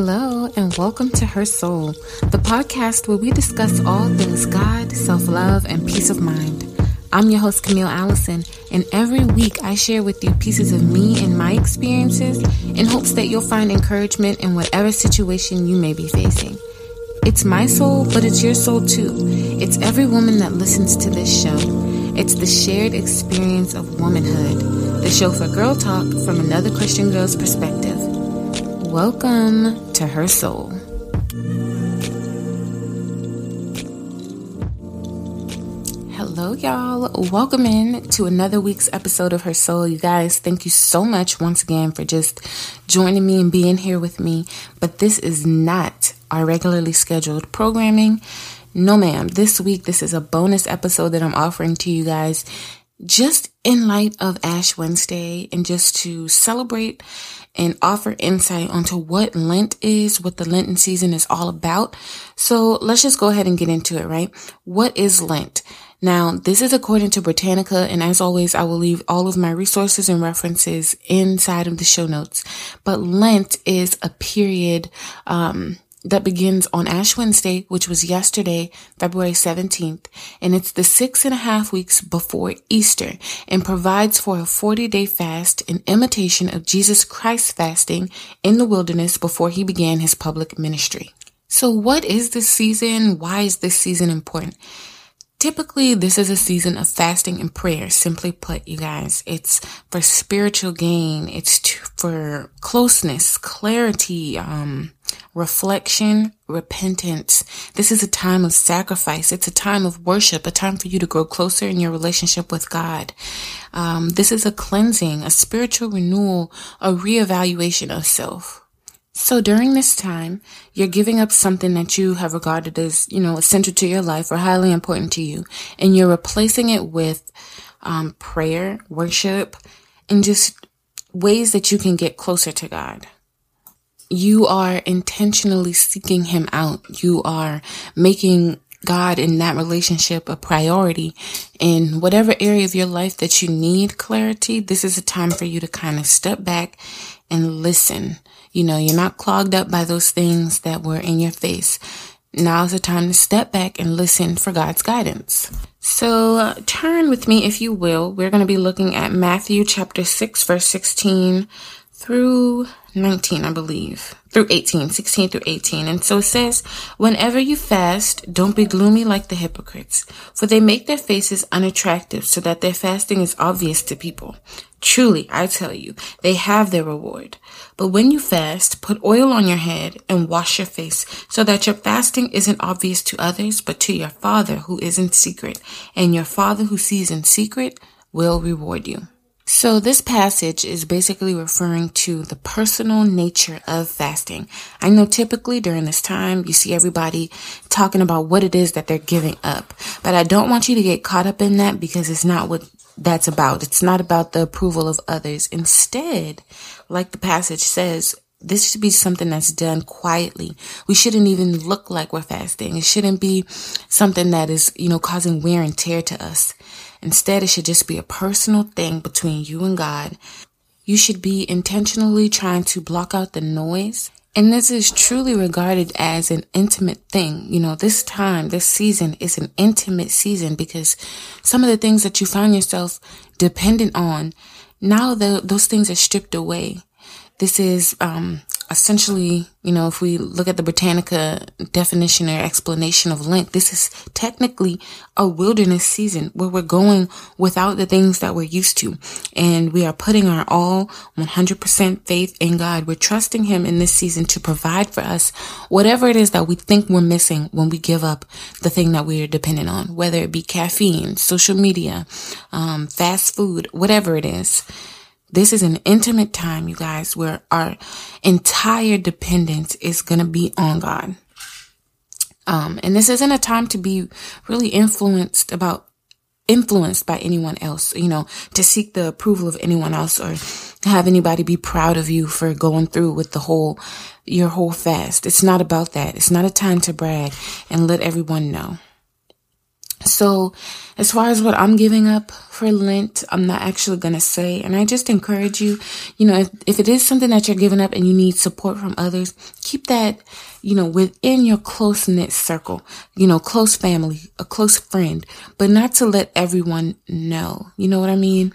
Hello, and welcome to Her Soul, the podcast where we discuss all things God, self love, and peace of mind. I'm your host, Camille Allison, and every week I share with you pieces of me and my experiences in hopes that you'll find encouragement in whatever situation you may be facing. It's my soul, but it's your soul too. It's every woman that listens to this show. It's the shared experience of womanhood, the show for girl talk from another Christian girl's perspective. Welcome to Her Soul. Hello, y'all. Welcome in to another week's episode of Her Soul. You guys, thank you so much once again for just joining me and being here with me. But this is not our regularly scheduled programming. No, ma'am. This week, this is a bonus episode that I'm offering to you guys just in light of Ash Wednesday and just to celebrate and offer insight onto what Lent is, what the Lenten season is all about. So let's just go ahead and get into it, right? What is Lent? Now, this is according to Britannica, and as always, I will leave all of my resources and references inside of the show notes. But Lent is a period, um, that begins on Ash Wednesday, which was yesterday, February 17th, and it's the six and a half weeks before Easter and provides for a 40 day fast in imitation of Jesus Christ fasting in the wilderness before he began his public ministry. So what is this season? Why is this season important? Typically, this is a season of fasting and prayer. Simply put, you guys, it's for spiritual gain. It's for closeness, clarity, um, reflection, repentance. This is a time of sacrifice. It's a time of worship, a time for you to grow closer in your relationship with God. Um, this is a cleansing, a spiritual renewal, a reevaluation of self. So during this time, you're giving up something that you have regarded as, you know, essential to your life or highly important to you, and you're replacing it with um, prayer, worship, and just ways that you can get closer to God. You are intentionally seeking Him out. You are making God in that relationship a priority in whatever area of your life that you need clarity. This is a time for you to kind of step back and listen you know, you're not clogged up by those things that were in your face. Now is the time to step back and listen for God's guidance. So uh, turn with me, if you will. We're going to be looking at Matthew chapter 6, verse 16 through 19, I believe, through 18, 16 through 18. And so it says, whenever you fast, don't be gloomy like the hypocrites, for they make their faces unattractive so that their fasting is obvious to people. Truly, I tell you, they have their reward. But when you fast, put oil on your head and wash your face so that your fasting isn't obvious to others, but to your father who is in secret. And your father who sees in secret will reward you. So this passage is basically referring to the personal nature of fasting. I know typically during this time you see everybody talking about what it is that they're giving up, but I don't want you to get caught up in that because it's not what that's about. It's not about the approval of others. Instead, like the passage says, this should be something that's done quietly. We shouldn't even look like we're fasting. It shouldn't be something that is, you know, causing wear and tear to us. Instead, it should just be a personal thing between you and God. You should be intentionally trying to block out the noise. And this is truly regarded as an intimate thing. You know, this time, this season is an intimate season because some of the things that you find yourself dependent on, now the, those things are stripped away. This is, um, essentially, you know, if we look at the Britannica definition or explanation of Lent, this is technically a wilderness season where we're going without the things that we're used to. And we are putting our all 100% faith in God. We're trusting Him in this season to provide for us whatever it is that we think we're missing when we give up the thing that we are dependent on, whether it be caffeine, social media, um, fast food, whatever it is. This is an intimate time, you guys, where our entire dependence is going to be on God. Um, and this isn't a time to be really influenced about influenced by anyone else, you know, to seek the approval of anyone else or have anybody be proud of you for going through with the whole, your whole fast. It's not about that. It's not a time to brag and let everyone know. So, as far as what I'm giving up for Lent, I'm not actually going to say. And I just encourage you, you know, if, if it is something that you're giving up and you need support from others, keep that, you know, within your close knit circle, you know, close family, a close friend, but not to let everyone know. You know what I mean?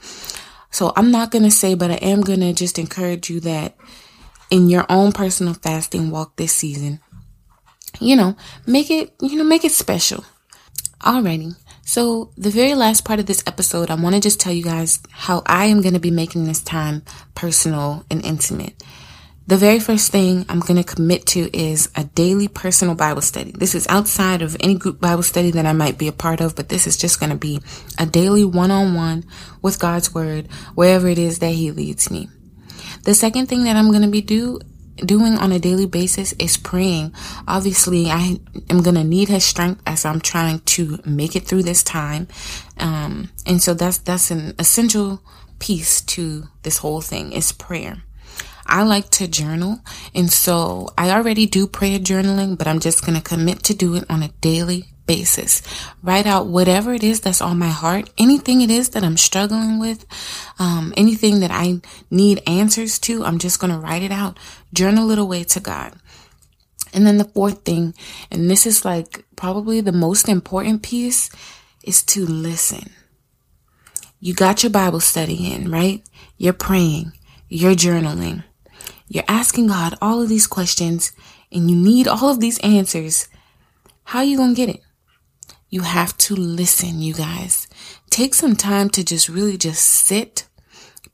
So I'm not going to say, but I am going to just encourage you that in your own personal fasting walk this season, you know, make it, you know, make it special. Alrighty. So the very last part of this episode, I want to just tell you guys how I am going to be making this time personal and intimate. The very first thing I'm going to commit to is a daily personal Bible study. This is outside of any group Bible study that I might be a part of, but this is just going to be a daily one on one with God's word, wherever it is that He leads me. The second thing that I'm going to be do doing on a daily basis is praying. Obviously, I am going to need his strength as I'm trying to make it through this time. Um, and so that's, that's an essential piece to this whole thing is prayer. I like to journal. And so I already do prayer journaling, but I'm just going to commit to do it on a daily basis. Write out whatever it is that's on my heart, anything it is that I'm struggling with, um, anything that I need answers to, I'm just going to write it out, journal it away to God. And then the fourth thing, and this is like probably the most important piece, is to listen. You got your Bible study in, right? You're praying, you're journaling, you're asking God all of these questions, and you need all of these answers. How are you going to get it? You have to listen, you guys. Take some time to just really just sit,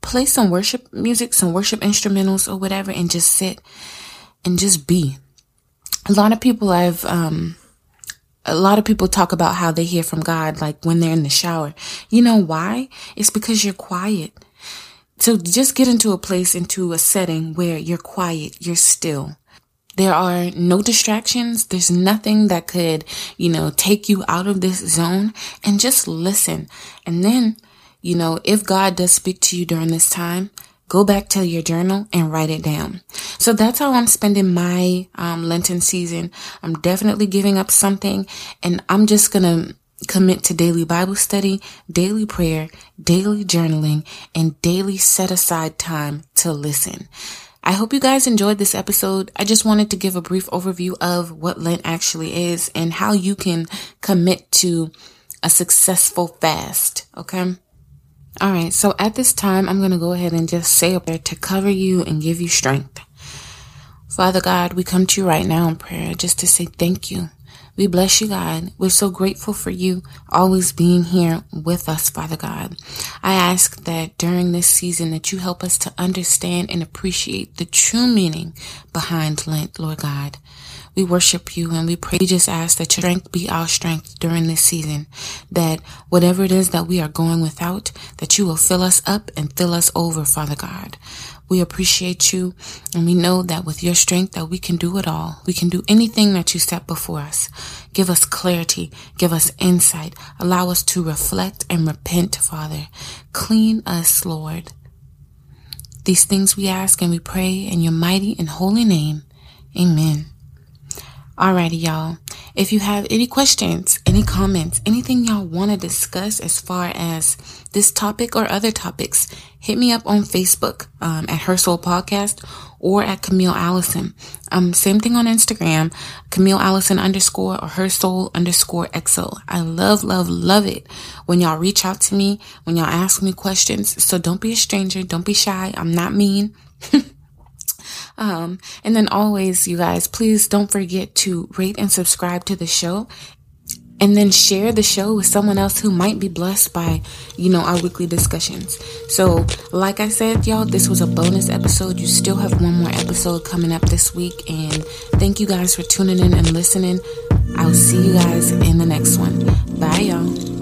play some worship music, some worship instrumentals or whatever, and just sit and just be. A lot of people I've, um, a lot of people talk about how they hear from God, like when they're in the shower. You know why? It's because you're quiet. So just get into a place, into a setting where you're quiet, you're still. There are no distractions. There's nothing that could, you know, take you out of this zone and just listen. And then, you know, if God does speak to you during this time, go back to your journal and write it down. So that's how I'm spending my um, Lenten season. I'm definitely giving up something and I'm just going to commit to daily Bible study, daily prayer, daily journaling, and daily set aside time to listen. I hope you guys enjoyed this episode. I just wanted to give a brief overview of what Lent actually is and how you can commit to a successful fast. Okay. All right. So at this time, I'm going to go ahead and just say a prayer to cover you and give you strength. Father God, we come to you right now in prayer just to say thank you. We bless you, God. We're so grateful for you always being here with us, Father God. I ask that during this season that you help us to understand and appreciate the true meaning behind Lent, Lord God. We worship you and we pray. We just ask that your strength be our strength during this season. That whatever it is that we are going without, that you will fill us up and fill us over, Father God. We appreciate you and we know that with your strength that we can do it all. We can do anything that you set before us. Give us clarity. Give us insight. Allow us to reflect and repent, Father. Clean us, Lord. These things we ask and we pray in your mighty and holy name. Amen. Alrighty, y'all. If you have any questions, any comments, anything y'all want to discuss as far as this topic or other topics, hit me up on Facebook um, at Her Soul Podcast or at Camille Allison. Um, same thing on Instagram, Camille Allison underscore or Her Soul underscore XO. I love, love, love it when y'all reach out to me, when y'all ask me questions. So don't be a stranger. Don't be shy. I'm not mean. Um, and then always, you guys, please don't forget to rate and subscribe to the show and then share the show with someone else who might be blessed by, you know, our weekly discussions. So, like I said, y'all, this was a bonus episode. You still have one more episode coming up this week. And thank you guys for tuning in and listening. I'll see you guys in the next one. Bye, y'all.